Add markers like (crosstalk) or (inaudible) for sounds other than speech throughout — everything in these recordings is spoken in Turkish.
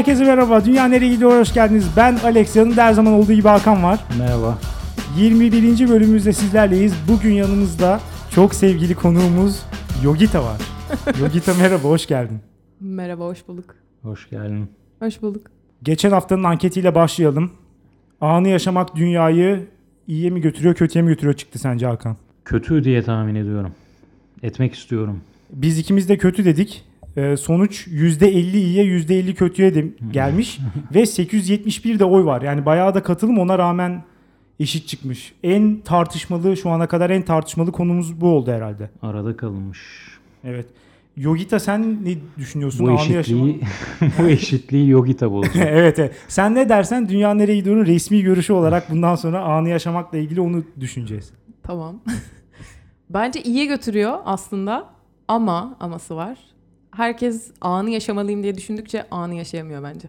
Herkese merhaba. Dünya nereye gidiyor? Hoş geldiniz. Ben Alex. Yanımda her zaman olduğu gibi Hakan var. Merhaba. 21. bölümümüzde sizlerleyiz. Bugün yanımızda çok sevgili konuğumuz Yogita var. (laughs) Yogita merhaba, hoş geldin. Merhaba, hoş bulduk. Hoş geldin. Hoş bulduk. Geçen haftanın anketiyle başlayalım. Anı yaşamak dünyayı iyiye mi götürüyor, kötüye mi götürüyor çıktı sence Hakan? Kötü diye tahmin ediyorum. Etmek istiyorum. Biz ikimiz de kötü dedik. Ee, sonuç %50 iyiye %50 kötüye de gelmiş (laughs) ve 871 de oy var. Yani bayağı da katılım ona rağmen eşit çıkmış. En tartışmalı şu ana kadar en tartışmalı konumuz bu oldu herhalde. Arada kalınmış. Evet. Yogita sen ne düşünüyorsun? Bu Anı eşitliği, (laughs) bu eşitliği Yogita bozacak. (laughs) evet, evet. Sen ne dersen dünya nereye gidiyor'un resmi görüşü olarak bundan sonra anı yaşamakla ilgili onu düşüneceğiz. Tamam. Bence iyiye götürüyor aslında ama aması var. Herkes anı yaşamalıyım diye düşündükçe anı yaşayamıyor bence.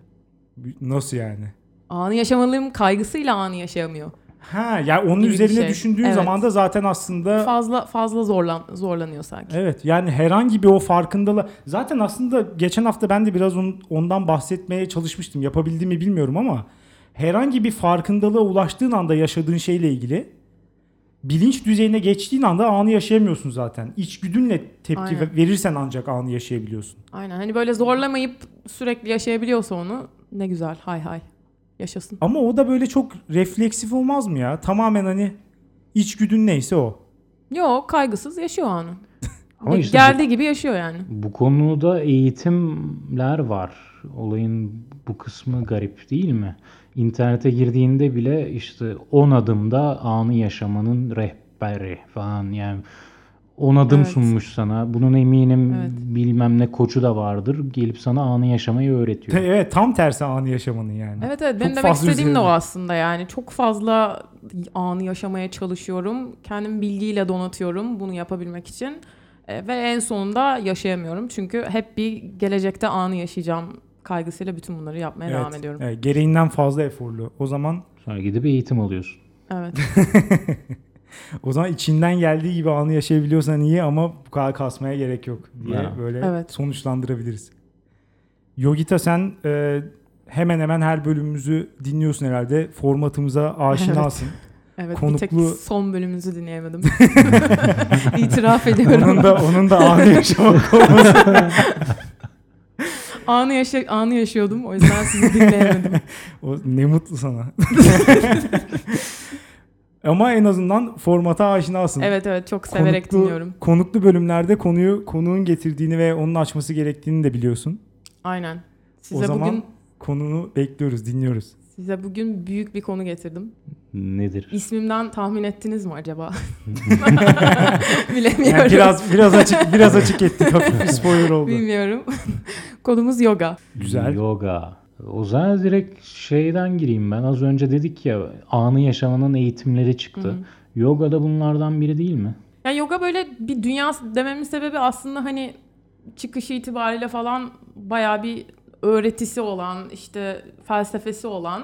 Nasıl yani? Anı yaşamalıyım kaygısıyla anı yaşayamıyor. Ha, yani onun Gibi üzerine şey. düşündüğün Evet. zaman da zaten aslında Fazla fazla zorlan zorlanıyor sanki. Evet yani herhangi bir o farkındalığı zaten aslında geçen hafta ben de biraz on- ondan bahsetmeye çalışmıştım yapabildiğimi bilmiyorum ama herhangi bir farkındalığa ulaştığın anda yaşadığın şeyle ilgili bilinç düzeyine geçtiğin anda anı yaşayamıyorsun zaten. İçgüdünle tepki Aynen. ve- verirsen ancak anı yaşayabiliyorsun. Aynen. Hani böyle zorlamayıp sürekli yaşayabiliyorsa onu ne güzel. Hay hay. Yaşasın. Ama o da böyle çok refleksif olmaz mı ya? Tamamen hani içgüdün neyse o. Yok kaygısız yaşıyor anı. (laughs) Ama işte Geldiği gibi yaşıyor yani. Bu konuda eğitimler var. Olayın bu kısmı garip değil mi? İnternete girdiğinde bile işte 10 adımda anı yaşamanın rehberi falan yani 10 adım Evet. sunmuş sana. Bunun eminim Evet. bilmem ne koçu da vardır. Gelip sana anı yaşamayı öğretiyor. Evet tam tersi anı yaşamanın yani. Evet evet benim Çok demek fazla istediğim de o üzerine. aslında yani çok fazla anı yaşamaya çalışıyorum. Kendimi bilgiyle donatıyorum bunu yapabilmek için. E, ve en sonunda yaşayamıyorum. Çünkü hep bir gelecekte anı yaşayacağım kaygısıyla bütün bunları yapmaya Evet, devam ediyorum. evet, gereğinden fazla eforlu. O zaman Sonra gidip eğitim alıyorsun. Evet. (laughs) O zaman içinden geldiği gibi anı yaşayabiliyorsan iyi ama bu kadar kasmaya gerek yok diye Ya. böyle Evet. sonuçlandırabiliriz. Yogita sen e, hemen hemen her bölümümüzü dinliyorsun herhalde. Formatımıza aşinasın. (laughs) Evet Konuklu- bir tek son bölümümüzü dinleyemedim. (laughs) İtiraf ediyorum. onun da onun da anı yaşamak olması. Anı, yaşa anı yaşıyordum o yüzden sizi dinleyemedim. (laughs) O, ne mutlu sana. (laughs) ama en azından formata aşinasın. Evet evet çok severek Konuklu- dinliyorum. Konuklu bölümlerde konuyu konuğun getirdiğini ve onun açması gerektiğini de biliyorsun. Aynen. o Size zaman bugün konunu bekliyoruz, dinliyoruz. Size bugün büyük bir konu getirdim. Nedir? İsmimden tahmin ettiniz mi acaba? (laughs) (laughs) Bilemiyorum. Yani biraz biraz açık biraz açık ettik. Hafif bir (laughs) spoiler oldu. Bilmiyorum. Konumuz yoga. Güzel. Yoga. O zaman direkt şeyden gireyim ben. Az önce dedik ya anı yaşamanın eğitimleri çıktı. Hı hı. Yoga da bunlardan biri değil mi? Yani yoga böyle bir dünya dememin sebebi aslında hani çıkışı itibariyle falan bayağı bir öğretisi olan, işte felsefesi olan,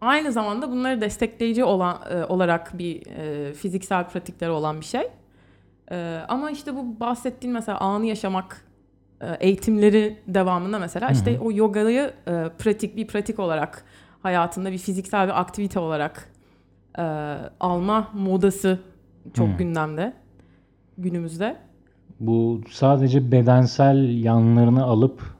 aynı zamanda bunları destekleyici olan e, olarak bir e, fiziksel pratikleri olan bir şey. E, ama işte bu bahsettiğin mesela anı yaşamak e, eğitimleri devamında mesela işte o yogayı e, pratik bir pratik olarak hayatında bir fiziksel bir aktivite olarak e, alma modası çok Hı. gündemde günümüzde. Bu sadece bedensel yanlarını alıp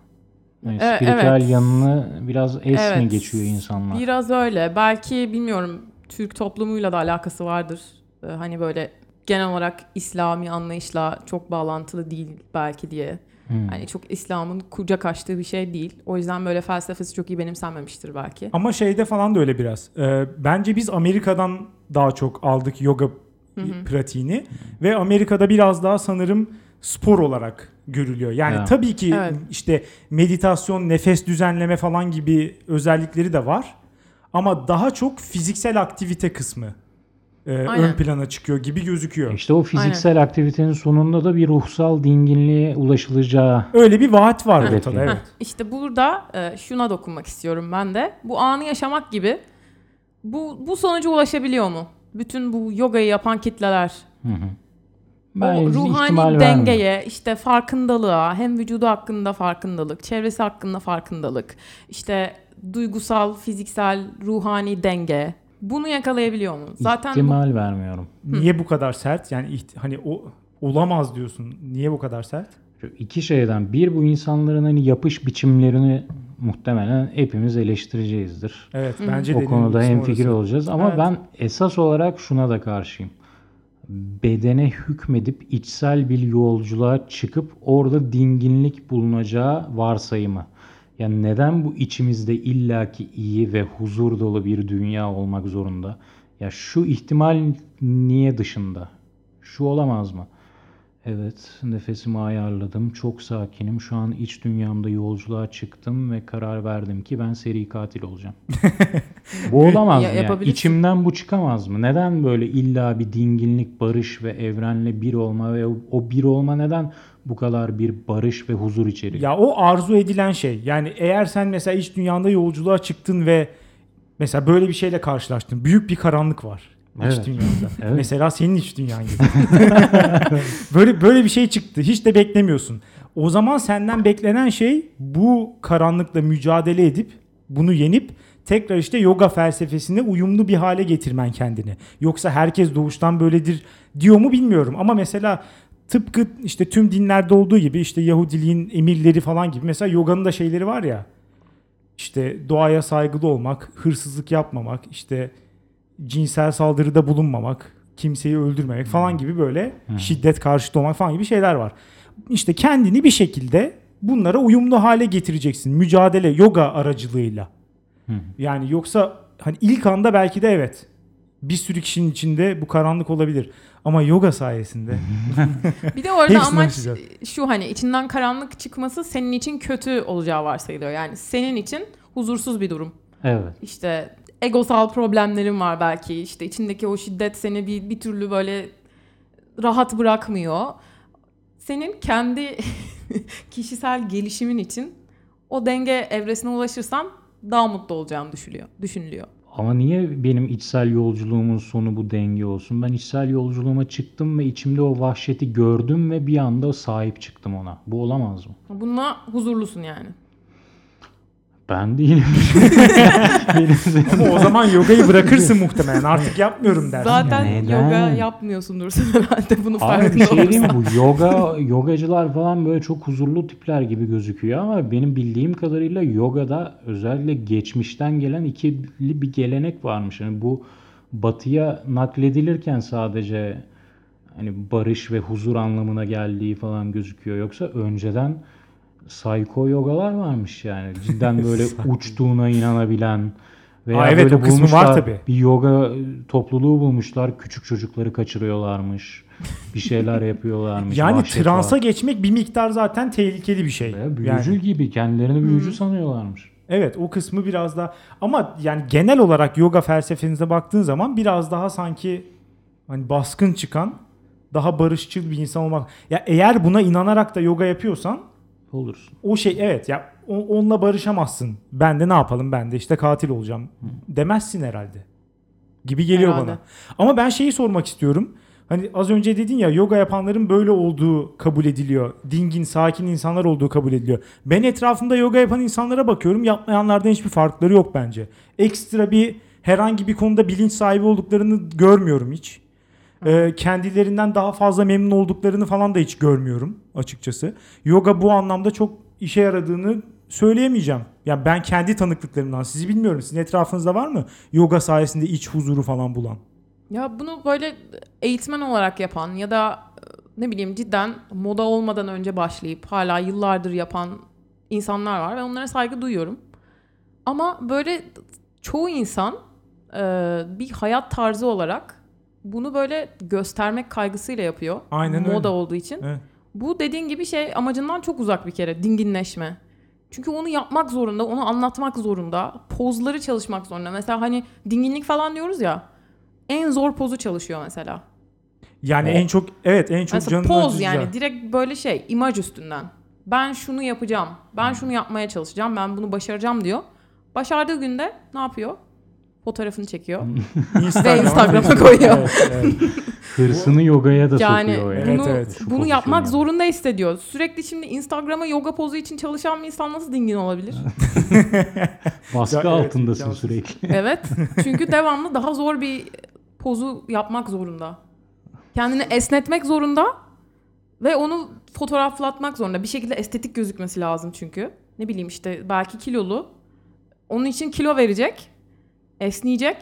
yani E, spiritüel evet. yanını biraz es mi Evet. geçiyor insanlar? Biraz öyle. Belki bilmiyorum Türk toplumuyla da alakası vardır. Ee, hani böyle genel olarak İslami anlayışla çok bağlantılı değil belki diye. Hmm. Hani çok İslam'ın kucak açtığı bir şey değil. O yüzden böyle felsefesi çok iyi benimsenmemiştir belki. Ama şeyde falan da öyle biraz. Ee, bence biz Amerika'dan daha çok aldık yoga Hı hı. pratiğini ve Amerika'da biraz daha sanırım spor olarak görülüyor. Yani Ya. tabii ki Evet. işte meditasyon, nefes düzenleme falan gibi özellikleri de var. Ama daha çok fiziksel aktivite kısmı e, Aynen. ön plana çıkıyor gibi gözüküyor. İşte o fiziksel aktivitenin sonunda da bir ruhsal dinginliğe ulaşılacağı Öyle bir vaat var Evet, ortada evet. evet. İşte burada e, şuna dokunmak istiyorum ben de. Bu anı yaşamak gibi bu, bu sonuca ulaşabiliyor mu? Bütün bu yogayı yapan kitleler. Hı hı. Ben o ruhani vermiyorum. dengeye, işte farkındalığa, hem vücudu hakkında farkındalık, çevresi hakkında farkındalık, işte duygusal, fiziksel, ruhani denge. Bunu yakalayabiliyor mu? Zaten bu- İhtimal vermiyorum. Niye bu kadar sert? Yani iht- hani o olamaz diyorsun. Niye bu kadar sert? Şu iki şeyden. Bir bu insanların hani yapış biçimlerini muhtemelen hepimiz eleştireceğizdir. Evet bence de o konuda hemfikir orası. olacağız. Ama Evet. ben esas olarak şuna da karşıyım. Bedene hükmedip içsel bir yolculuğa çıkıp orada dinginlik bulunacağı varsayımı. Yani neden bu içimizde illaki iyi ve huzur dolu bir dünya olmak zorunda? Ya şu ihtimal niye dışında? Şu olamaz mı? Evet, nefesimi ayarladım. Çok sakinim. Şu an iç dünyamda yolculuğa çıktım ve karar verdim ki ben seri katil olacağım. (laughs) bu olamaz Ya- mı? Yani? İçimden bu çıkamaz mı? Neden böyle illa bir dinginlik, barış ve evrenle bir olma ve o, o bir olma neden bu kadar bir barış ve huzur içeriyor? Ya o arzu edilen şey. Yani eğer sen mesela iç dünyanda yolculuğa çıktın ve mesela böyle bir şeyle karşılaştın. Büyük bir karanlık var Evet. iç dünyanda. (laughs) Evet. Mesela senin iç dünyan gibi. (laughs) böyle böyle bir şey çıktı. Hiç de beklemiyorsun. O zaman senden beklenen şey bu karanlıkla mücadele edip bunu yenip tekrar işte yoga felsefesine uyumlu bir hale getirmen kendini. Yoksa herkes doğuştan böyledir diyor mu bilmiyorum ama mesela tıpkı işte tüm dinlerde olduğu gibi işte Yahudiliğin emirleri falan gibi mesela yoganın da şeyleri var ya. İşte doğaya saygılı olmak, hırsızlık yapmamak, işte cinsel saldırıda bulunmamak, kimseyi öldürmemek falan gibi böyle şiddet karşıtı olmak falan gibi şeyler var. İşte kendini bir şekilde bunlara uyumlu hale getireceksin. Mücadele yoga aracılığıyla. Yani yoksa hani ilk anda belki de evet. Bir sürü kişinin içinde bu karanlık olabilir. Ama yoga sayesinde. (laughs) Bir de orada Hepsini amaç aşacağız. şu hani içinden karanlık çıkması senin için kötü olacağı varsayılıyor. Yani senin için huzursuz bir durum. Evet. İşte egosal problemlerin var belki. İşte içindeki o şiddet seni bir, bir türlü böyle rahat bırakmıyor. Senin kendi (laughs) kişisel gelişimin için o denge evresine ulaşırsan daha mutlu olacağını düşünülüyor. düşünülüyor. Ama niye benim içsel yolculuğumun sonu bu denge olsun? Ben içsel yolculuğuma çıktım ve içimde o vahşeti gördüm ve bir anda sahip çıktım ona. Bu olamaz mı? Bununla huzurlusun yani. Ben değilim. (laughs) Benim- Ama o zaman yogayı bırakırsın muhtemelen. Artık yapmıyorum dersin. Zaten Neden? yoga yapmıyorsundur sen herhalde bunu Abi farkında bir şey diyeyim. Bu yoga, yogacılar falan böyle çok huzurlu tipler gibi gözüküyor ama benim bildiğim kadarıyla yogada özellikle geçmişten gelen ikili bir gelenek varmış. Yani bu batıya nakledilirken sadece hani barış ve huzur anlamına geldiği falan gözüküyor. Yoksa önceden psycho yogalar varmış yani. Cidden böyle (laughs) uçtuğuna inanabilen veya Aa, evet, böyle o kısmı var bulmuşlar, tabii. bir yoga topluluğu bulmuşlar. Küçük çocukları kaçırıyorlarmış. Bir şeyler (laughs) yapıyorlarmış. Yani transa var. geçmek bir miktar zaten tehlikeli bir şey. Veya büyücü Yani, gibi kendilerini büyücü sanıyorlarmış. evet o kısmı biraz daha ama yani genel olarak yoga felsefenize baktığın zaman biraz daha sanki hani baskın çıkan daha barışçıl bir insan olmak. Ya eğer buna inanarak da yoga yapıyorsan Olursun. o şey evet ya onunla barışamazsın. Ben de ne yapalım ben de işte katil olacağım demezsin herhalde. Gibi geliyor Herhalde. bana. Ama ben şeyi sormak istiyorum. Hani az önce dedin ya yoga yapanların böyle olduğu kabul ediliyor. Dingin, sakin insanlar olduğu kabul ediliyor. Ben etrafımda yoga yapan insanlara bakıyorum. Yapmayanlardan hiçbir farkları yok bence. Ekstra bir herhangi bir konuda bilinç sahibi olduklarını görmüyorum hiç. Ee, kendilerinden daha fazla memnun olduklarını falan da hiç görmüyorum açıkçası. Yoga bu anlamda çok işe yaradığını söyleyemeyeceğim. Yani ben kendi tanıklıklarımdan sizi bilmiyorum. Sizin etrafınızda var mı yoga sayesinde iç huzuru falan bulan? Ya bunu böyle eğitmen olarak yapan ya da e, ne bileyim cidden moda olmadan önce başlayıp hala yıllardır yapan insanlar var ve onlara saygı duyuyorum. Ama böyle çoğu insan e, bir hayat tarzı olarak bunu böyle göstermek kaygısıyla yapıyor. Aynen Moda öyle. olduğu için. Evet. Bu dediğin gibi şey amacından çok uzak bir kere dinginleşme. Çünkü onu yapmak zorunda, onu anlatmak zorunda, pozları çalışmak zorunda. Mesela hani dinginlik falan diyoruz ya. En zor pozu çalışıyor mesela. Yani O- en çok evet en çok Mesela canını poz acıtacağı. yani direkt böyle şey imaj üstünden. Ben şunu yapacağım. Ben şunu yapmaya çalışacağım. Ben bunu başaracağım diyor. Başardığı günde ne yapıyor? Fotoğrafını çekiyor. (laughs) Instagram'a, Instagram'a Facebook'a. koyuyor. Evet, evet. Hırsını yogaya da Yani sokuyor yani. Evet, bunu evet. Çok bunu yapmak hoşuma zorunda hissediyor. Sürekli şimdi Instagram'a yoga pozu için çalışan bir insan nasıl dingin olabilir? (laughs) Baskı Ya, evet, altındasın imkansız. sürekli. (laughs) evet. Çünkü devamlı daha zor bir pozu yapmak zorunda. Kendini esnetmek zorunda ve onu fotoğraflatmak zorunda. Bir şekilde estetik gözükmesi lazım çünkü. Ne bileyim işte belki kilolu. Onun için kilo verecek, esneyecek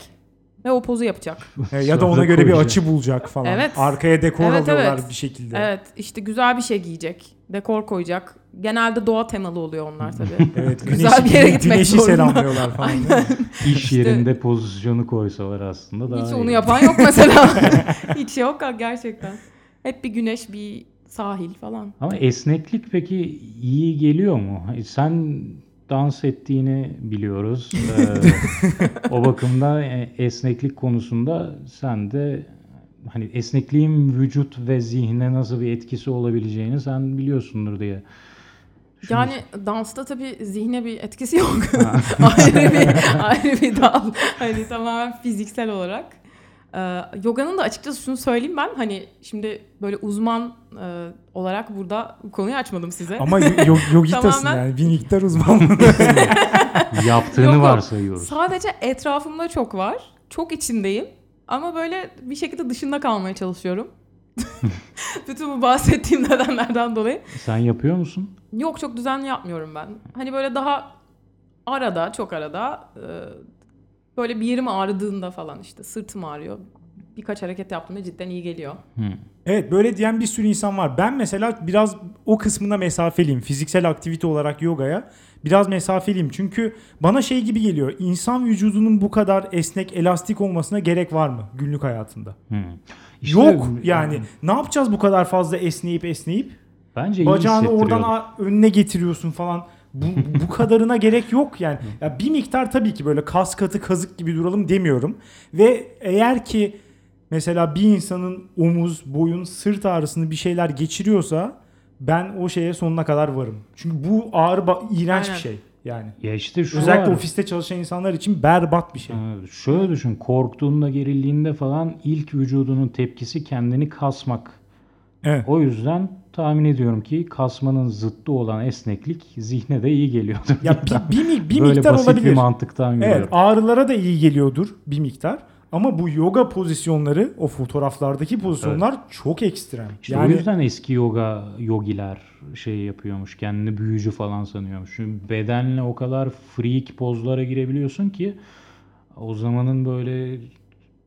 ve o pozu yapacak. (laughs) Ya da ona göre bir açı bulacak falan. Evet. Arkaya dekor Evet, alıyorlar evet. bir şekilde. Evet, işte güzel bir şey giyecek, dekor koyacak. Genelde doğa temalı oluyor onlar tabii. (laughs) Evet, Güzel güneşi, bir yere gitmek güneşi zorunda. selamlıyorlar falan. (laughs) İş yerinde pozisyonu koysalar aslında daha Hiç iyi. onu yapan yok mesela. Hiç yok gerçekten. Hep bir güneş, bir sahil falan. Ama esneklik peki iyi geliyor mu? Sen dans ettiğini biliyoruz. (laughs) Ee, o bakımda e, esneklik konusunda sen de hani esnekliğin vücut ve zihne nasıl bir etkisi olabileceğini sen biliyorsundur diye. Yani dansta tabii zihne bir etkisi yok. (laughs) (laughs) ayrı bir ayrı bir dal. Hani tamamen fiziksel olarak. Ee, yoganın da açıkçası şunu söyleyeyim ben hani şimdi böyle uzman e, olarak burada bu konuyu açmadım size. Ama yo- (laughs) yogitasın Tamamen- yani. Bir miktar uzman. (laughs) Yaptığını Yok, yok. varsayıyoruz. Sadece etrafımda çok var. Çok içindeyim. Ama böyle bir şekilde dışında kalmaya çalışıyorum. (laughs) Bütün bu bahsettiğim nedenlerden dolayı. Sen yapıyor musun? Yok çok düzenli yapmıyorum ben. Hani böyle daha arada, çok arada e, böyle bir yerim ağrıdığında falan işte sırtım ağrıyor. Birkaç hareket yaptığımda cidden iyi geliyor. Hı. Evet böyle diyen bir sürü insan var. Ben mesela biraz o kısmına mesafeliyim. Fiziksel aktivite olarak yogaya biraz mesafeliyim. Çünkü bana şey gibi geliyor. İnsan vücudunun bu kadar esnek, elastik olmasına gerek var mı günlük hayatında? Hı. İşte, Yok yani. Ne yapacağız bu kadar fazla esneyip esneyip? Bence iyi Bacağını oradan önüne getiriyorsun falan. Bu, bu kadarına gerek yok yani. Ya bir miktar tabii ki böyle kas katı kazık gibi duralım demiyorum. Ve eğer ki mesela bir insanın omuz, boyun, sırt ağrısını bir şeyler geçiriyorsa ben o şeye sonuna kadar varım. Çünkü bu ağrı ba- iğrenç Aynen. bir şey yani. Ya işte şu Özellikle var. ofiste çalışan insanlar için berbat bir şey. Evet, Şöyle düşün, korktuğunda, gerildiğinde falan ilk vücudunun tepkisi kendini kasmak. Evet. O yüzden tahmin ediyorum ki kasmanın zıttı olan esneklik zihne de iyi geliyordur. Ya bir, (laughs) bir, bir Böyle miktar basit olabilir. bir mantıktan Evet yürüyorum. ağrılara da iyi geliyordur bir miktar. Ama bu yoga pozisyonları, o fotoğraflardaki pozisyonlar çok ekstrem. İşte o yüzden eski yoga yogiler şey yapıyormuş. Kendini büyücü falan sanıyormuş. Çünkü bedenle o kadar freak pozlara girebiliyorsun ki o zamanın böyle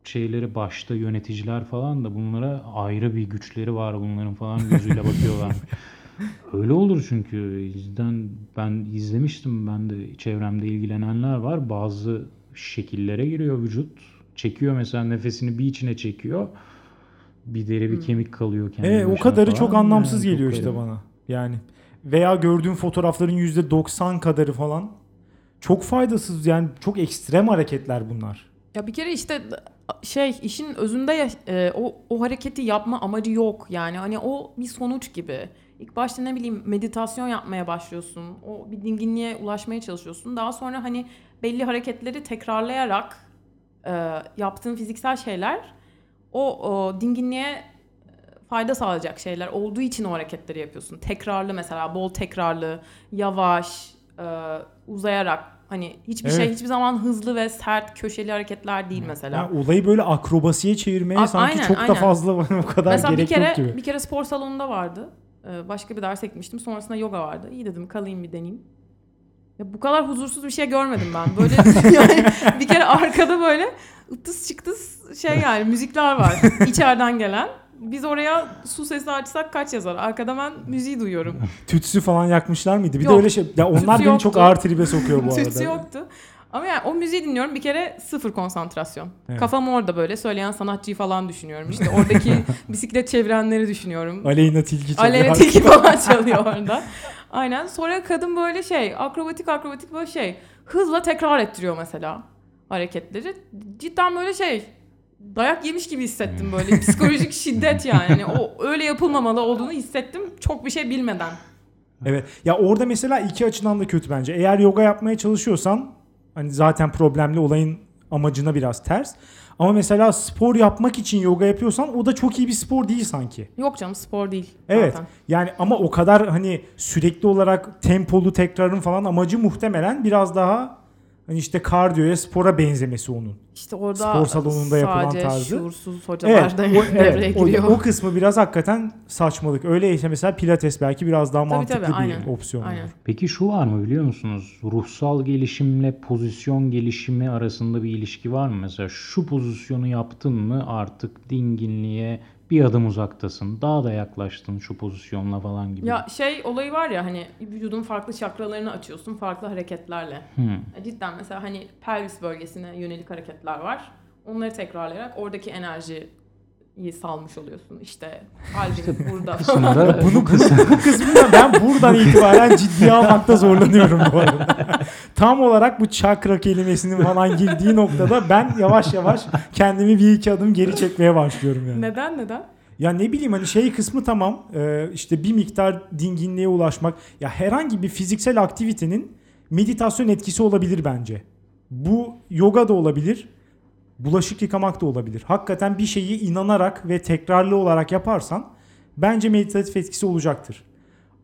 şeyleri başta yöneticiler falan da bunlara ayrı bir güçleri var bunların falan gözüyle bakıyorlar. (laughs) Öyle olur çünkü yüzden ben izlemiştim ben de çevremde ilgilenenler var. Bazı şekillere giriyor vücut. Çekiyor mesela nefesini bir içine çekiyor. Bir deri bir kemik kalıyor kendi Evet, o başına kadarı falan. çok anlamsız Yani geliyor çok işte bana. Yani veya gördüğüm fotoğrafların %90 kadarı falan çok faydasız yani çok ekstrem hareketler bunlar. Ya bir kere işte şey işin özünde e, o o hareketi yapma amacı yok. Yani hani o bir sonuç gibi. İlk başta ne bileyim meditasyon yapmaya başlıyorsun. O bir dinginliğe ulaşmaya çalışıyorsun. Daha sonra hani belli hareketleri tekrarlayarak e, yaptığın fiziksel şeyler o, o dinginliğe e, fayda sağlayacak şeyler olduğu için o hareketleri yapıyorsun. Tekrarlı mesela bol tekrarlı, yavaş, e, uzayarak hani hiçbir şey Evet. hiçbir zaman hızlı ve sert köşeli hareketler değil mesela. Yani olayı böyle akrobasiye çevirmeye A- sanki aynen, çok da aynen. fazla (laughs) o kadar Mesela bir gerek kere yok gibi. bir kere spor salonunda vardı. Ee, başka bir derse gitmiştim. Sonrasında yoga vardı. İyi dedim kalayım bir deneyeyim. Ya bu kadar huzursuz bir şey görmedim ben. Böyle (laughs) (laughs) yani bir kere arkada böyle ıtıs çıktıs şey yani müzikler var içeriden gelen. Biz oraya su sesi açsak kaç yazar? Arkada ben müziği duyuyorum. (laughs) Tütsü falan yakmışlar mıydı? Bir de Yok. öyle şey. Ya onlar Tütsü beni çok yoktu. ağır tribe sokuyor bu (laughs) arada. Tütsü yoktu. Ama yani o müziği dinliyorum bir kere sıfır konsantrasyon. Evet. Kafam orada böyle söyleyen sanatçıyı falan düşünüyorum. İşte oradaki (laughs) bisiklet çevirenleri düşünüyorum. Aleyna Tilki çalıyor. Aleyna Tilki falan çalıyor orada. Aynen. Sonra kadın böyle şey akrobatik akrobatik böyle şey hızla tekrar ettiriyor mesela hareketleri. Cidden böyle şey dayak yemiş gibi hissettim böyle psikolojik (laughs) şiddet yani. yani o öyle yapılmamalı olduğunu hissettim çok bir şey bilmeden. Evet. Ya orada mesela iki açıdan da kötü bence. Eğer yoga yapmaya çalışıyorsan hani zaten problemli olayın amacına biraz ters. Ama mesela spor yapmak için yoga yapıyorsan o da çok iyi bir spor değil sanki. Yok canım spor değil. Evet. Zaten. Yani ama o kadar hani sürekli olarak tempolu tekrarın falan amacı muhtemelen biraz daha hani işte kardiyoya, spora benzemesi onun. İşte orada Spor salonunda yapılan sadece tarzı. şuursuz hocalar Evet, da o, devreye evet o, giriyor. o kısmı biraz hakikaten saçmalık. Öyleyse mesela pilates belki biraz daha Tabii, mantıklı tabii, bir aynen, opsiyon. Aynen. Peki şu var mı biliyor musunuz? Ruhsal gelişimle pozisyon gelişimi arasında bir ilişki var mı? Mesela şu pozisyonu yaptın mı artık dinginliğe bir adım uzaktasın. Daha da yaklaştın şu pozisyonla falan gibi. Ya şey olayı var ya hani vücudun farklı çakralarını açıyorsun farklı hareketlerle. Hmm. E, Cidden mesela hani pelvis bölgesine yönelik hareketler var. Onları tekrarlayarak oradaki enerjiyi salmış oluyorsun. İşte (laughs) kalbin burada. (laughs) (laughs) Bunu, bunu bu kısmını ben buradan itibaren ciddiye almakta zorlanıyorum bu arada. Tam olarak bu çakra kelimesinin falan girdiği noktada ben yavaş yavaş kendimi bir iki adım geri çekmeye başlıyorum yani. neden neden? Ya ne bileyim hani şey kısmı tamam Ee, işte bir miktar dinginliğe ulaşmak ya herhangi bir fiziksel aktivitenin meditasyon etkisi olabilir bence. Bu yoga da olabilir. Bulaşık yıkamak da olabilir. Hakikaten bir şeyi inanarak ve tekrarlı olarak yaparsan bence meditatif etkisi olacaktır.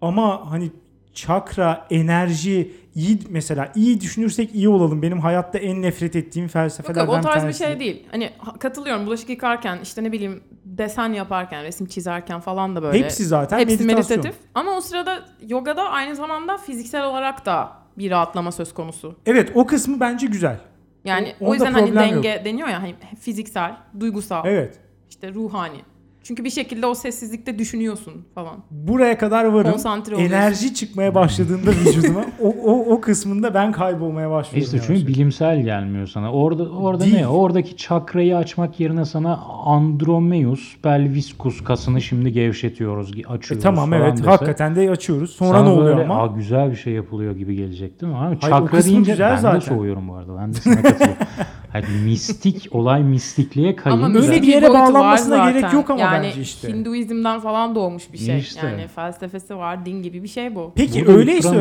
Ama hani çakra, enerji, iyi mesela iyi düşünürsek iyi olalım. Benim hayatta en nefret ettiğim felsefelerden yok o tarz bir şey değil. Hani ha- katılıyorum bulaşık yıkarken işte ne bileyim desen yaparken resim çizerken falan da böyle. Hepsi zaten Hepsi meditasyon. meditatif. Ama o sırada yogada aynı zamanda fiziksel olarak da bir rahatlama söz konusu. Evet o kısmı bence güzel. Yani O- o, yüzden hani denge deniyor ya hani fiziksel, duygusal, Evet. işte ruhani. Çünkü bir şekilde o sessizlikte düşünüyorsun falan. buraya kadar varım. Konsantre oluyorsun. Enerji çıkmaya başladığında vücuduma o, o, o kısmında ben kaybolmaya başlıyorum. İşte çünkü bilimsel gelmiyor sana. Orada orada Değil. ne? Oradaki çakrayı açmak yerine sana andromeus pelviscus kasını şimdi gevşetiyoruz, E, açıyoruz tamam falan evet dese, hakikaten de açıyoruz. Sonra sana ne oluyor böyle, ama? "Aa, güzel bir şey yapılıyor gibi gelecek değil mi? Ama Hayır, çakra deyince güzel ben de zaten. soğuyorum bu arada. Ben de sana katılıyorum. (laughs) Hayır, mistik (laughs) olay mistikliğe kayınca. Ama Öyle bir yere bağlanmasına gerek yok ama yani bence işte. Hinduizmden falan doğmuş bir şey. İşte. Yani felsefesi var, din gibi bir şey bu. Peki Burada öyleyse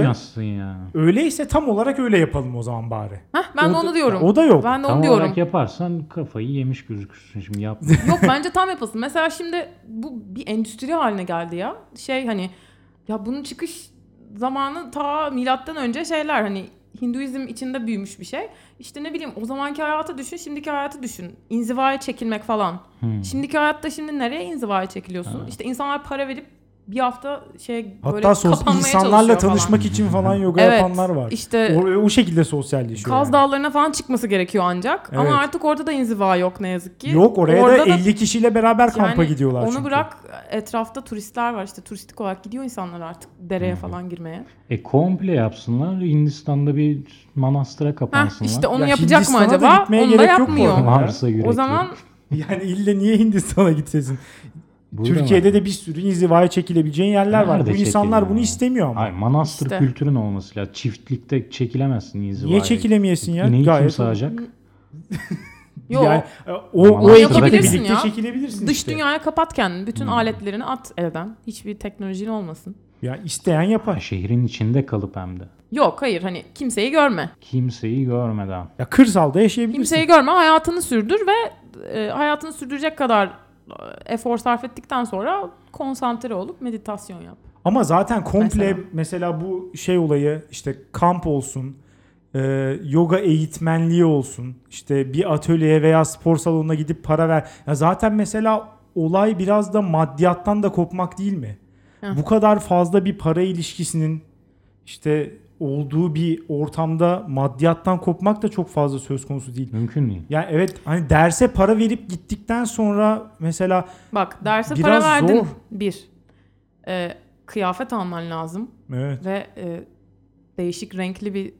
ya. öyleyse tam olarak öyle yapalım o zaman bari. Heh, ben O de da- onu diyorum. o da yok. Ben de Tam onu diyorum. olarak yaparsan kafayı yemiş gözükürsün şimdi yapma. (laughs) Yok bence tam yapılsın. Mesela şimdi bu bir endüstri haline geldi ya. Şey hani ya bunun çıkış zamanı ta milattan önce şeyler hani Hinduizm içinde büyümüş bir şey. İşte ne bileyim o zamanki hayatı düşün, şimdiki hayatı düşün. İnzivaya çekilmek falan. Hmm. Şimdiki hayatta şimdi nereye inzivaya çekiliyorsun? İşte insanlar para verip bir hafta şey böyle Hatta sos, kapanmaya insanlarla çalışıyor falan. tanışmak için falan yoga Evet, yapanlar var. işte- o, o şekilde sosyalleşiyor. Kaz yani. Dağları'na falan çıkması gerekiyor ancak. Evet. Ama artık orada da inziva yok ne yazık ki. Yok oraya Orada da 50 kişiyle beraber kampa Yani gidiyorlar Onu çünkü. bırak etrafta turistler var işte turistik olarak gidiyor insanlar artık dereye falan girmeye. E komple yapsınlar. Hindistan'da bir manastıra Heh, kapansınlar. işte onu Ya yapacak mı Hindistan'a da acaba? Onu da yapmıyor. Varsa gerek O zaman yok. (laughs) Yani ille niye Hindistan'a gitsesin? Burada Türkiye'de mı? de bir sürü inzivaya çekilebileceğin yerler var. Bu Nerede insanlar bunu ya? istemiyor ama. Hayır, manastır İşte. kültürün olması lazım. Çiftlikte çekilemezsin inzivaya. Niye çekilemeyesin ya? İneği kim Gayet sağacak? yok. Yani, e, o, o ekiple yapabilirsin birlikte ya. çekilebilirsin Dış işte. dünyaya kapat kendini. Bütün Hmm. aletlerini at evden. Hiçbir teknolojin olmasın. Ya isteyen yapar. şehrin içinde kalıp hem de. Yok hayır hani kimseyi görme. Kimseyi görmeden. Ya kırsalda yaşayabilirsin. Kimseyi görme hayatını sürdür ve e, hayatını sürdürecek kadar efor sarf ettikten sonra konsantre olup meditasyon yap. Ama zaten komple mesela. Mesela. bu şey olayı işte kamp olsun, e, yoga eğitmenliği olsun, işte bir atölyeye veya spor salonuna gidip para ver. Ya zaten mesela olay biraz da maddiyattan da kopmak değil mi? Heh. Bu kadar fazla bir para ilişkisinin işte olduğu bir ortamda maddiyattan kopmak da çok fazla söz konusu değil. Mümkün değil. Yani evet hani derse para verip gittikten sonra mesela Bak derse Biraz para verdin. zor. Bir. E, kıyafet alman lazım. evet Ve e, değişik renkli bir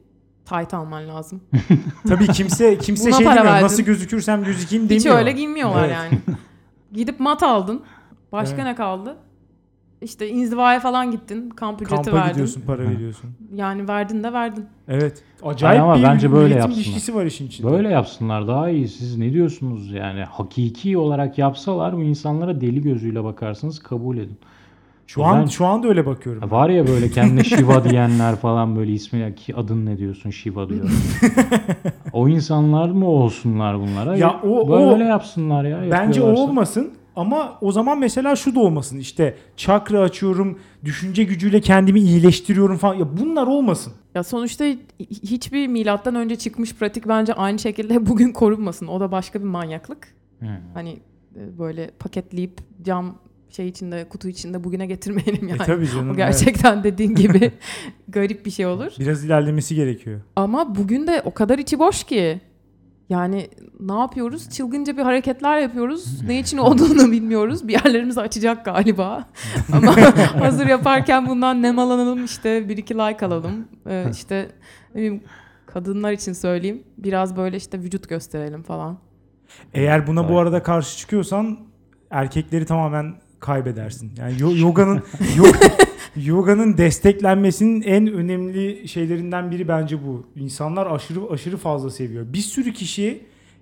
tayt alman lazım. (laughs) tabii kimse kimse Buna şey para demiyor verdin. nasıl gözükürsem gözükeyim demiyor. Hiç öyle giymiyorlar Evet. yani. (laughs) Gidip mat aldın. Başka Evet. ne kaldı? İşte inzivaya falan gittin. Kamp ücreti Kampa verdin. gidiyorsun para veriyorsun. Yani verdin de verdin. Evet. Acayip ama bir bence böyle üretim yapsınlar. ilişkisi var işin içinde. Böyle yapsınlar daha iyi. Siz ne diyorsunuz yani? Hakiki olarak yapsalar bu insanlara deli gözüyle bakarsınız kabul edin. Şu an Ben- şu anda öyle bakıyorum. Var ya böyle kendine Shiva diyenler falan böyle ismi ki adın ne diyorsun Shiva diyor. (laughs) o insanlar mı olsunlar bunlara? Ya o- böyle o- yapsınlar ya. Bence o yapıyorlarsa. olmasın ama o zaman mesela şu da olmasın. İşte çakra açıyorum, düşünce gücüyle kendimi iyileştiriyorum falan. Ya bunlar olmasın. Ya sonuçta hi- hiçbir milattan önce çıkmış pratik bence aynı şekilde (laughs) bugün korunmasın. O da başka bir manyaklık. Hı. Hani e, böyle paketleyip cam şey içinde, kutu içinde bugüne getirmeyelim yani. E tabii canım. o evet. gerçekten dediğin gibi (laughs) garip bir şey olur. Biraz ilerlemesi gerekiyor. Ama bugün de o kadar içi boş ki. Yani ne yapıyoruz? Çılgınca bir hareketler yapıyoruz. Ne için olduğunu bilmiyoruz. Bir yerlerimizi açacak galiba. Ama (laughs) hazır yaparken bundan nemalanalım işte bir iki like alalım. Ee, işte ne bileyim, kadınlar için söyleyeyim. Biraz böyle işte vücut gösterelim falan. Eğer buna bu arada karşı çıkıyorsan erkekleri tamamen kaybedersin. Yani yo- yoganın yoga, yoganın desteklenmesinin en önemli şeylerinden biri bence bu. İnsanlar aşırı aşırı fazla seviyor. Bir sürü kişi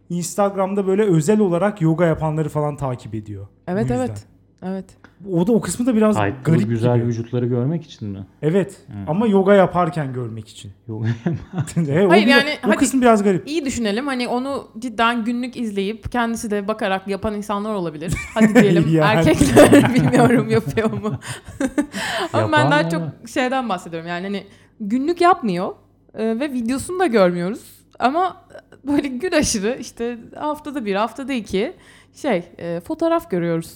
Instagram'da böyle özel olarak yoga yapanları falan takip ediyor. Evet evet. Evet. O da o kısmı da biraz Ay, bu garip güzel gibi. vücutları görmek için mi? Evet. Hı. Ama yoga yaparken görmek için. (laughs) Yok. (laughs) Evet, o Hayır, biraz- yani o hadi- kısmı biraz garip. İyi düşünelim. Hani onu cidden günlük izleyip kendisi de bakarak yapan insanlar olabilir. Hadi (laughs) diyelim Yani. erkekler bilmiyorum yapıyor mu. Ama ben Yapan daha var çok şeyden bahsediyorum. Yani hani günlük yapmıyor e, ve videosunu da görmüyoruz. Ama böyle gün aşırı işte haftada bir, haftada iki şey e, fotoğraf görüyoruz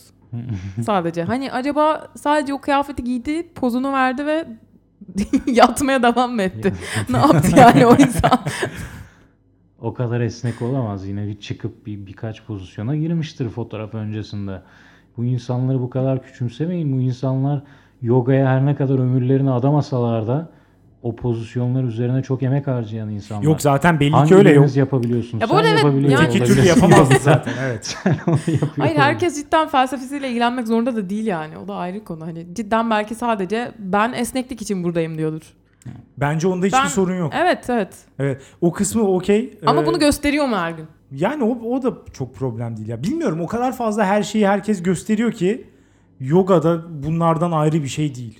(laughs) sadece. Hani acaba sadece o kıyafeti giydi, pozunu verdi ve (laughs) yatmaya devam mı etti? (laughs) ne yaptı yani o insan? o kadar esnek olamaz. Yine bir çıkıp bir birkaç pozisyona girmiştir fotoğraf öncesinde. Bu insanları bu kadar küçümsemeyin. Bu insanlar yogaya her ne kadar ömürlerini adamasalar da o pozisyonlar üzerine çok emek harcayan insanlar. Yok zaten belli Hangi ki öyle yok. biriniz yapabiliyorsun? Ya bu Sen evet, yapabiliyor yani- Öteki olabilirsin. türlü (laughs) yapamazdı zaten. Evet. (laughs) Sen onu Hayır herkes cidden felsefesiyle ilgilenmek zorunda da değil yani. O da ayrı konu. Hani cidden belki sadece ben esneklik için buradayım diyordur. Bence onda hiçbir Ben- sorun yok. Evet evet. Evet. O kısmı okey. Ama Ee, bunu gösteriyor mu her gün? yani o, o da çok problem değil ya. Bilmiyorum o kadar fazla her şeyi herkes gösteriyor ki yoga da bunlardan ayrı bir şey değil.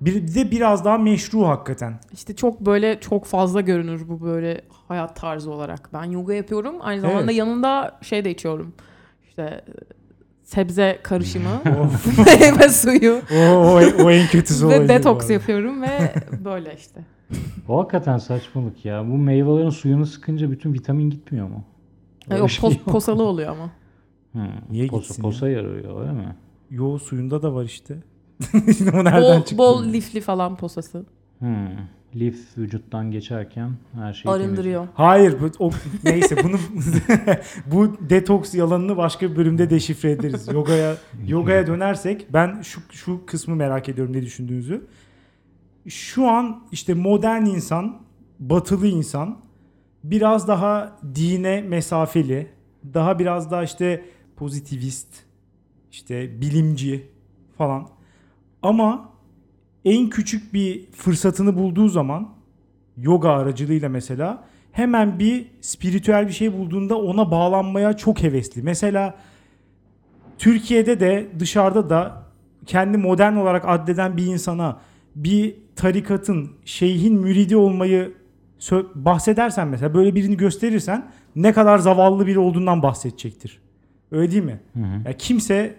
Bir, de biraz daha meşru hakikaten. İşte çok böyle çok fazla görünür bu böyle hayat tarzı olarak. Ben yoga yapıyorum. Aynı zamanda Evet. yanında şey de içiyorum. İşte e, sebze karışımı, (laughs) Of. (laughs) meyve suyu o, o, o en kötüsü olabilir ve bu detoks arada. yapıyorum ve (laughs) böyle işte. O hakikaten saçmalık ya. Bu meyvelerin suyunu sıkınca bütün vitamin gitmiyor mu? Ay, Öyle o şey pos- yok. posalı oluyor ama. Hmm. Niye posa, gitsin posa yarıyor öyle mi? Yo suyunda da var işte. (laughs) o nereden Bol, çıktı? bol lifli falan posası. Hmm. Lif vücuttan geçerken her şeyi temizliyor. Arındırıyor. Hayır bu, o, neyse bunu (laughs) bu detoks yalanını başka bir bölümde deşifre ederiz. Yogaya yogaya (laughs) dönersek ben şu şu kısmı merak ediyorum ne düşündüğünüzü. Şu an işte modern insan, batılı insan biraz daha dine mesafeli, daha biraz daha işte pozitivist, işte bilimci falan. Ama en küçük bir fırsatını bulduğu zaman yoga aracılığıyla mesela hemen bir spiritüel bir şey bulduğunda ona bağlanmaya çok hevesli. Mesela Türkiye'de de dışarıda da kendi modern olarak addeden bir insana bir tarikatın, şeyhin müridi olmayı bahsedersen mesela böyle birini gösterirsen ne kadar zavallı biri olduğundan bahsedecektir. Öyle değil mi? Hı hı. Ya kimse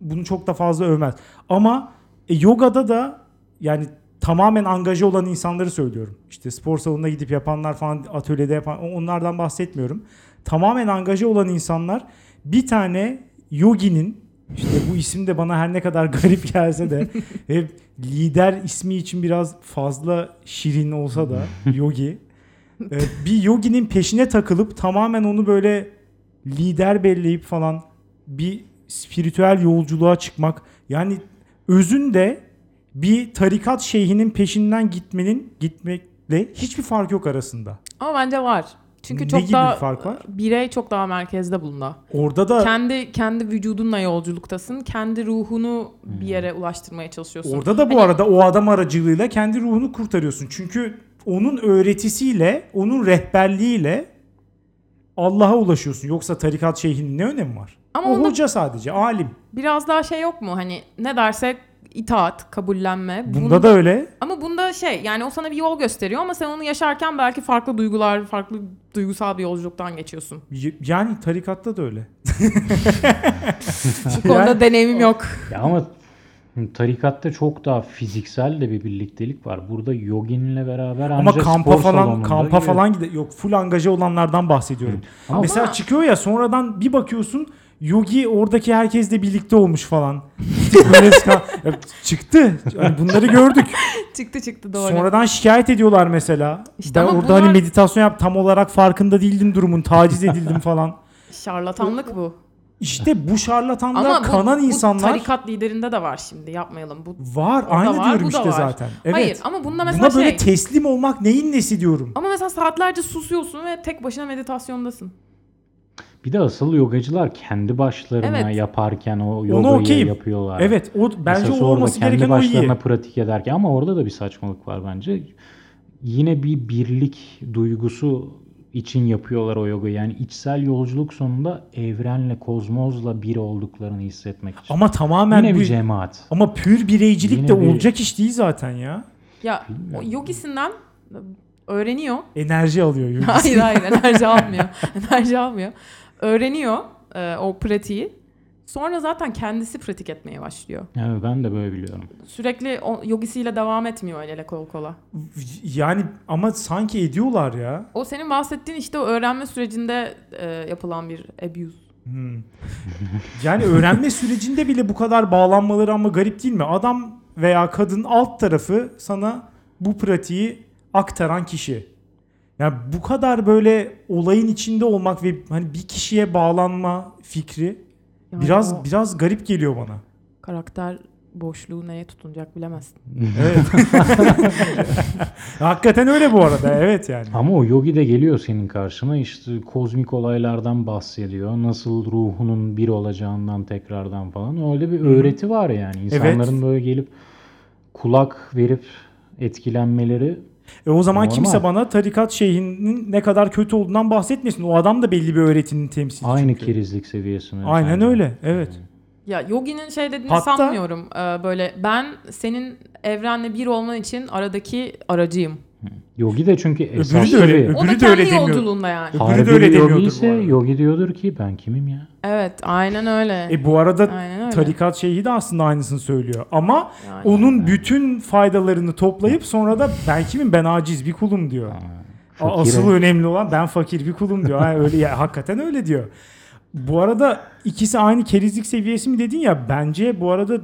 bunu çok da fazla övmez. Ama e, yogada da yani tamamen angaje olan insanları söylüyorum. İşte spor salonuna gidip yapanlar falan atölyede yapan onlardan bahsetmiyorum. Tamamen angaje olan insanlar bir tane yoginin işte bu isim de bana her ne kadar (laughs) garip gelse de (laughs) hep lider ismi için biraz fazla şirin olsa da (laughs) yogi e, bir yoginin peşine takılıp tamamen onu böyle lider belleyip falan bir spiritüel yolculuğa çıkmak yani özünde bir tarikat şeyhinin peşinden gitmenin gitmekle hiçbir fark yok arasında. Ama bence var. Çünkü Ne çok gibi daha bir fark var? birey çok daha merkezde bunda. Orada da Kendi kendi vücudunla yolculuktasın. Kendi ruhunu bir yere ulaştırmaya çalışıyorsun. orada da bu Hani- arada o adam aracılığıyla kendi ruhunu kurtarıyorsun. Çünkü onun öğretisiyle, onun rehberliğiyle Allah'a ulaşıyorsun. Yoksa tarikat şeyhinin ne önemi var? Ama o onda hoca sadece, alim. biraz daha şey yok mu? Hani ne dersek itaat, kabullenme. Bunda da öyle. Ama bunda şey yani o sana bir yol gösteriyor ama sen onu yaşarken belki farklı duygular, farklı duygusal bir yolculuktan geçiyorsun. Y- Yani tarikatta da öyle. (laughs) Bu konuda deneyimim yok. Ya ama tarikatta çok daha fiziksel de bir birliktelik var. Burada yoginle beraber Ama kampa spor falan kampa gibi. falan gide yok full angaje olanlardan bahsediyorum. Ama Mesela çıkıyor ya sonradan bir bakıyorsun Yogi oradaki herkesle birlikte olmuş falan. (laughs) Çıktı. Yani bunları gördük. (laughs) çıktı çıktı doğru. Sonradan şikayet ediyorlar mesela. İşte ben orada bunlar- hani meditasyon yap tam olarak farkında değildim durumun. Taciz edildim falan. (laughs) Şarlatanlık bu. İşte bu şarlatanlar Ama bu, kanan bu insanlar tarikat liderinde de var şimdi yapmayalım. Bu var. Aynı var, diyorum bu işte var. zaten. Evet. Hayır ama bunda mesela Buna böyle şey. teslim olmak neyin nesi diyorum. ama mesela saatlerce susuyorsun ve tek başına meditasyondasın. bir de asıl yogacılar kendi başlarına Evet. yaparken o Onu yogayı okeyim. yapıyorlar. Evet o bence Esas o orada olması kendi gereken o iyi. başlarına pratik ederken ama orada da bir saçmalık var bence. Yine bir birlik duygusu için yapıyorlar o yogayı. Yani içsel yolculuk sonunda evrenle, kozmozla bir olduklarını hissetmek için. Ama tamamen Yine bir bir cemaat. ama pür bireycilik Yine de bir- olacak iş değil zaten ya. Ya o yogisinden öğreniyor. Enerji alıyor (laughs) Yogi. hayır hayır enerji almıyor. (laughs) enerji almıyor. Öğreniyor e, o pratiği. Sonra zaten kendisi pratik etmeye başlıyor. Evet, ben de böyle biliyorum. Sürekli o yogisiyle devam etmiyor el ele kol kola. Yani ama sanki ediyorlar ya. O senin bahsettiğin işte o öğrenme sürecinde e, yapılan bir abuse. Hmm. Yani öğrenme sürecinde bile bu kadar bağlanmaları ama garip değil mi? Adam veya kadın alt tarafı sana bu pratiği aktaran kişi. Yani bu kadar böyle olayın içinde olmak ve hani bir kişiye bağlanma fikri Yani biraz o biraz garip geliyor bana. karakter boşluğu neye tutunacak bilemezsin. Evet. (laughs) Hakikaten öyle bu arada. Evet yani. Ama o yogi de geliyor senin karşına işte kozmik olaylardan bahsediyor. Nasıl ruhunun bir olacağından tekrardan falan. Öyle bir öğreti var yani. İnsanların böyle gelip kulak verip etkilenmeleri E o zaman Normal. kimse bana tarikat şeyhinin ne kadar kötü olduğundan bahsetmesin. O adam da belli bir öğretinin temsili. aynı çünkü. kerizlik seviyesine. Aynen bence. öyle. Evet. Ya yoginin şey dediğini Hatta- sanmıyorum. Ee, böyle ben senin evrenle bir olman için aradaki aracıyım. Yogi de çünkü Öbürü esas de öyle. bir O da Öbürü de öyle kendi demiyor. yolculuğunda yani. Öbürü harbi de öyle bir demiyordur yogi bu ise arada. yogi diyordur ki ben kimim ya? Evet aynen öyle. E bu arada aynen öyle. tarikat şeyhi de aslında aynısını söylüyor. Ama Yani. onun bütün faydalarını toplayıp sonra da ben kimim ben aciz bir kulum diyor. Fakire- Asıl önemli olan ben fakir bir kulum diyor. Ha, öyle ya hakikaten öyle diyor. Bu arada ikisi aynı kerizlik seviyesi mi dedin ya bence bu arada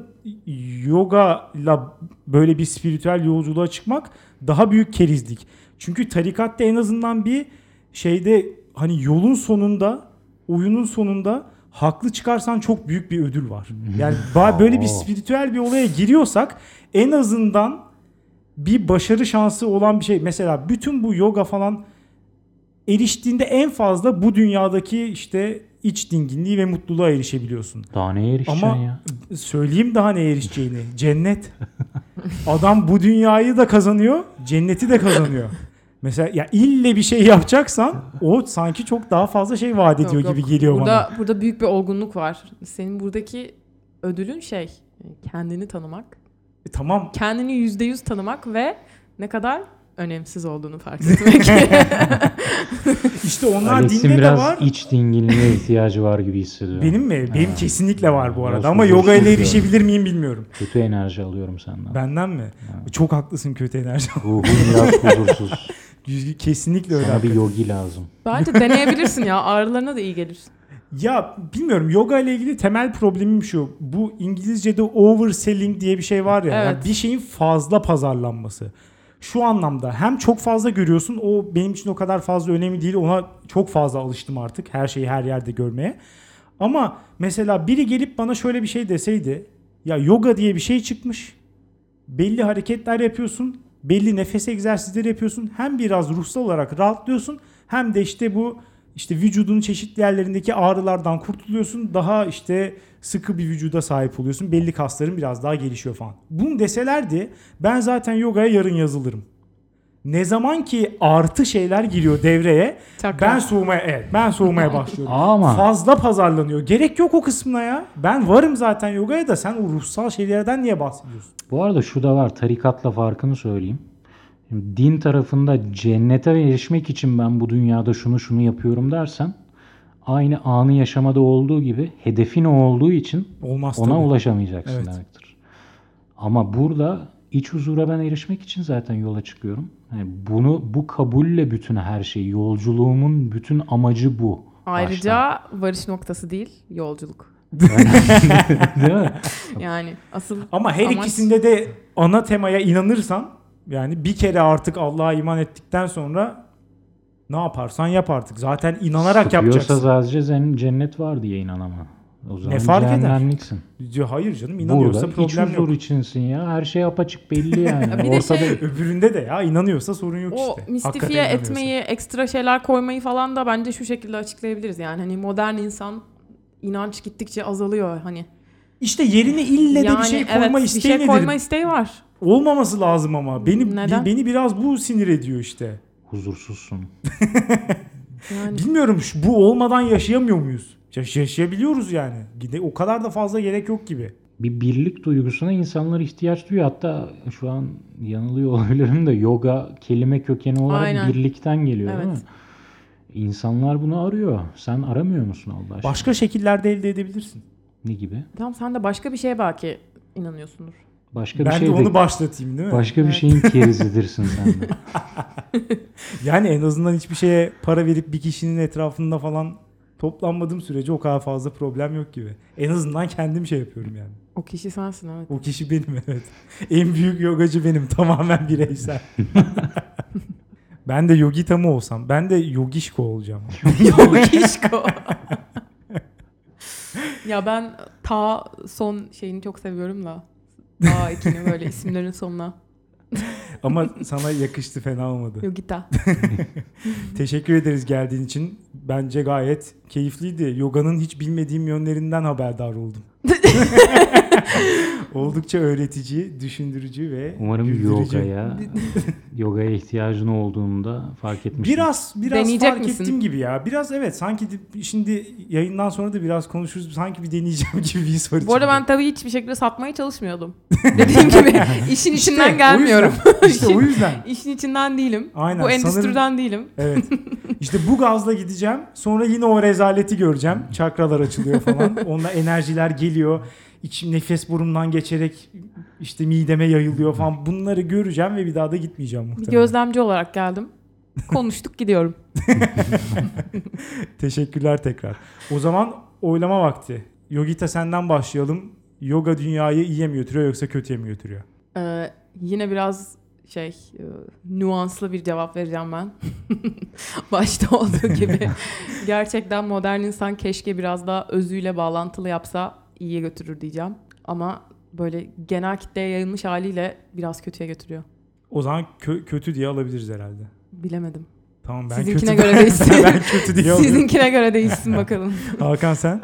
yoga ile böyle bir spiritüel yolculuğa çıkmak daha büyük kerizlik. Çünkü tarikatta en azından bir şeyde hani yolun sonunda oyunun sonunda haklı çıkarsan çok büyük bir ödül var. (laughs) Yani böyle bir spiritüel bir olaya giriyorsak en azından bir başarı şansı olan bir şey. Mesela bütün bu yoga falan eriştiğinde en fazla bu dünyadaki işte iç dinginliği ve mutluluğa erişebiliyorsun. Daha neye erişeceksin Ama ya? söyleyeyim daha neye erişeceğini. Cennet. (laughs) Adam bu dünyayı da kazanıyor, cenneti de kazanıyor. Mesela ya ille bir şey yapacaksan o sanki çok daha fazla şey vaat ediyor Yok, yok. gibi geliyor burada, bana. Burada büyük bir olgunluk var. Senin buradaki ödülün şey kendini tanımak. E, tamam Kendini yüzde yüz tanımak ve ne kadar önemsiz olduğunu fark etmek. (laughs) işte onlar Alex'in dinde de biraz var. iç dinginliğe ihtiyacı var gibi hissediyorum. Benim mi? Benim Ha. kesinlikle var bu Biraz arada ama huzursuz yoga ile diyorum. erişebilir miyim bilmiyorum. Kötü enerji alıyorum senden. Benden mi? Çok haklısın kötü enerji. Ruhum biraz huzursuz. (laughs) Kesinlikle öyle. Sana bir hakikaten. yogi lazım. Bence deneyebilirsin ya. Ağrılarına da iyi gelir. Ya bilmiyorum yoga ile ilgili temel problemim şu. Bu İngilizce'de overselling diye bir şey var ya. yani Evet. bir şeyin fazla pazarlanması. Şu anlamda hem çok fazla görüyorsun o benim için o kadar fazla önemli değil. Ona çok fazla alıştım artık her şeyi her yerde görmeye. Ama mesela biri gelip bana şöyle bir şey deseydi. Ya yoga diye bir şey çıkmış. Belli hareketler yapıyorsun. Belli nefes egzersizleri yapıyorsun. Hem biraz ruhsal olarak rahatlıyorsun. Hem de işte bu işte vücudun çeşitli yerlerindeki ağrılardan kurtuluyorsun. Daha işte sıkı bir vücuda sahip oluyorsun. Belli kasların biraz daha gelişiyor falan. Bunu deselerdi ben zaten yogaya yarın yazılırım. Ne zaman ki artı şeyler giriyor devreye ben soğumaya evet ben soğumaya (laughs) başlıyorum. Ama Fazla pazarlanıyor. Gerek yok o kısmına ya. Ben varım zaten yogaya da sen o ruhsal şeylerden niye bahsediyorsun? bu arada şu da var. Tarikatla farkını söyleyeyim. Din tarafında cennete erişmek için ben bu dünyada şunu şunu yapıyorum dersen aynı anı yaşamada olduğu gibi hedefin o olduğu için Olmaz ona tabii. ulaşamayacaksın Evet. demektir. Ama burada iç huzura ben erişmek için zaten yola çıkıyorum. Yani bunu bu kabulle bütün her şey, yolculuğumun bütün amacı bu. Ayrıca varış noktası değil, yolculuk. Baştan. (laughs) Değil mi? Yani asıl Ama her amaç- ikisinde de ana temaya inanırsan yani bir kere artık Allah'a iman ettikten sonra ne yaparsan yap artık. Zaten inanarak Sıkıyorsa yapacaksın. sadece zen- cennet var diye inan ama. O zaman fark eder? cehennemliksin. Hayır canım inanıyorsa Burada iç problem huzur yok. içinsin ya. Her şey apaçık belli (laughs) yani. Bir de Ortada şey- Öbüründe de ya inanıyorsa sorun yok o işte. Hakikaten mistifiye etmeyi, ekstra şeyler koymayı falan da bence şu şekilde açıklayabiliriz. Yani hani modern insan inanç gittikçe azalıyor hani. İşte yerine ille de yani bir şey koyma evet, bir isteği şey nedir? koyma isteği var. Olmaması lazım ama. Beni Neden? beni biraz bu sinir ediyor işte. huzursuzsun. Yani Bilmiyorum şu- bu olmadan yaşayamıyor muyuz? Yaş- yaşayabiliyoruz yani. Gide o kadar da fazla gerek yok gibi. Bir birlik duygusuna insanlar ihtiyaç duyuyor. Hatta şu an yanılıyor (laughs) olabilirim de yoga kelime kökeni olarak Aynen. birlikten geliyor değil Evet. mi? İnsanlar bunu arıyor. Sen aramıyor musun Allah aşkına? Başka şekillerde elde edebilirsin. Ne gibi? tamam sen de başka bir şeye belki inanıyorsundur. Başka bir ben şey de de- onu başlatayım değil mi? başka bir şeyin kerizidirsin sen de. (laughs) Yani en azından hiçbir şeye para verip bir kişinin etrafında falan toplanmadığım sürece o kadar fazla problem yok gibi. En azından kendim şey yapıyorum yani. O kişi sensin evet. O kişi benim evet. En büyük yogacı benim. Tamamen bireysel. (laughs) ben de yogita mı olsam? Ben de yogişko olacağım. (laughs) Yogişko. ya ben ta son şeyini çok seviyorum da. Ta ikini böyle isimlerin sonuna. (laughs) Ama sana yakıştı fena olmadı. Yogita. (laughs) Teşekkür ederiz geldiğin için. Bence gayet keyifliydi. Yoga'nın hiç bilmediğim yönlerinden haberdar oldum. (laughs) (laughs) Oldukça öğretici, düşündürücü ve Umarım güldürücü. yogaya (laughs) yogaya ihtiyacın olduğunda fark etmişsin. Biraz biraz Deneyecek fark misin? ettim gibi ya. Biraz evet sanki de- şimdi yayından sonra da biraz konuşuruz. Sanki bir deneyeceğim (laughs) gibi bir his var Bu arada içimde. ben tabii hiçbir şekilde satmaya çalışmıyordum. Dediğim gibi işin İşte içinden o gelmiyorum. yüzden, İşte o yüzden. İşin içinden değilim. Aynen, Bu endüstriden sanırım- değilim. Evet. İşte bu gazla gideceğim. Sonra yine o rezaleti göreceğim. Çakralar açılıyor falan. Onunla enerjiler geliyor. İçim nefes burumdan geçerek işte mideme yayılıyor falan. Bunları göreceğim ve bir daha da gitmeyeceğim Bir muhtemelen. gözlemci olarak geldim. Konuştuk gidiyorum. (laughs) Teşekkürler tekrar. O zaman oylama vakti. Yogita senden başlayalım. Yoga dünyayı iyiye mi götürüyor yoksa kötüye mi götürüyor? Ee, yine biraz şey e, nüanslı bir cevap vereceğim ben. (laughs) Başta olduğu gibi. (laughs) Gerçekten modern insan keşke biraz daha özüyle bağlantılı yapsa iyiye götürür diyeceğim. Ama böyle genel kitleye yayılmış haliyle biraz kötüye götürüyor. O zaman kö- kötü diye alabiliriz herhalde. Bilemedim. Tamam ben Sizinkine kötü. göre (laughs) değişsin. ben kötü diye alıyorum. Sizinkine göre değişsin bakalım. (laughs) Hakan sen?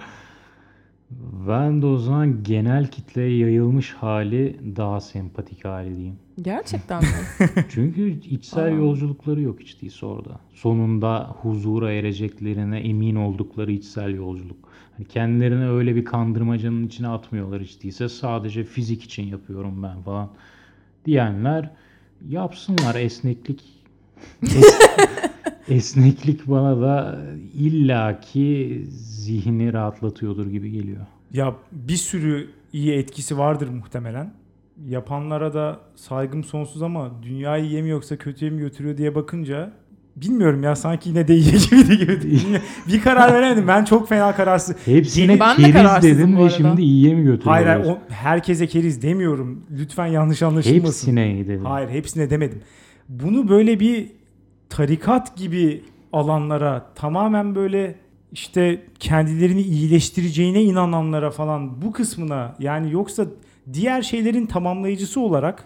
Ben de o zaman genel kitleye yayılmış hali daha sempatik hali diyeyim. Gerçekten mi? (laughs) Çünkü içsel Aa. yolculukları yok hiç değilse orada. Sonunda huzura ereceklerine emin oldukları içsel yolculuk. Hani kendilerini öyle bir kandırmacanın içine atmıyorlar hiç değilse. Sadece fizik için yapıyorum ben falan diyenler yapsınlar esneklik. Es- (laughs) esneklik bana da illaki zihni rahatlatıyordur gibi geliyor. Ya bir sürü iyi etkisi vardır muhtemelen. Yapanlara da saygım sonsuz ama dünyayı iyi mi yoksa kötüye mi götürüyor diye bakınca bilmiyorum ya sanki yine (laughs) de iyi gibi gibi. bir karar veremedim. Ben çok fena kararsız. Hepsine Ben de keriz dedim ve şimdi iyiye mi götürüyorlar? Hayır, hayır o, herkese keriz demiyorum. Lütfen yanlış anlaşılmasın. Hepsine dedim. Hayır hepsine demedim. Bunu böyle bir tarikat gibi alanlara tamamen böyle işte kendilerini iyileştireceğine inananlara falan bu kısmına yani yoksa diğer şeylerin tamamlayıcısı olarak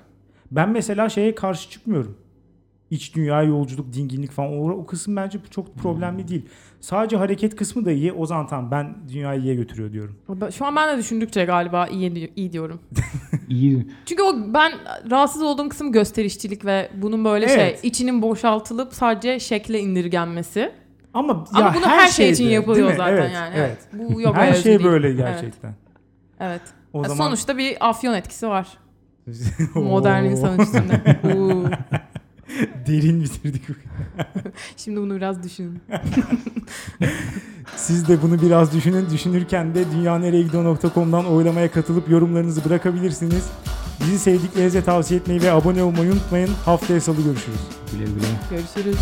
ben mesela şeye karşı çıkmıyorum. İç dünya yolculuk, dinginlik falan o, o kısım bence çok problemli değil. Sadece hareket kısmı da iyi. O zaman tamam ben dünyayı iyiye götürüyor diyorum. Şu an ben de düşündükçe galiba iyi, iyi diyorum. (laughs) iyi Çünkü o ben rahatsız olduğum kısım gösterişçilik ve bunun böyle Evet. şey içinin boşaltılıp sadece şekle indirgenmesi. Ama, Ama ya bunu her, şey için şeyde, yapılıyor zaten Evet, yani. Evet. Evet. Bu yok Her şey değil. böyle Evet, gerçekten. Evet. O Ya zaman Sonuçta bir afyon etkisi var. (laughs) Modern insan üstünde. (laughs) Derin bitirdik. (laughs) Şimdi bunu biraz düşünün. Siz de bunu biraz düşünün. Düşünürken de dünyanereyegidiyor.com'dan oylamaya katılıp yorumlarınızı bırakabilirsiniz. Bizi sevdiklerinize tavsiye etmeyi ve abone olmayı unutmayın. Haftaya salı görüşürüz. güle güle. Görüşürüz.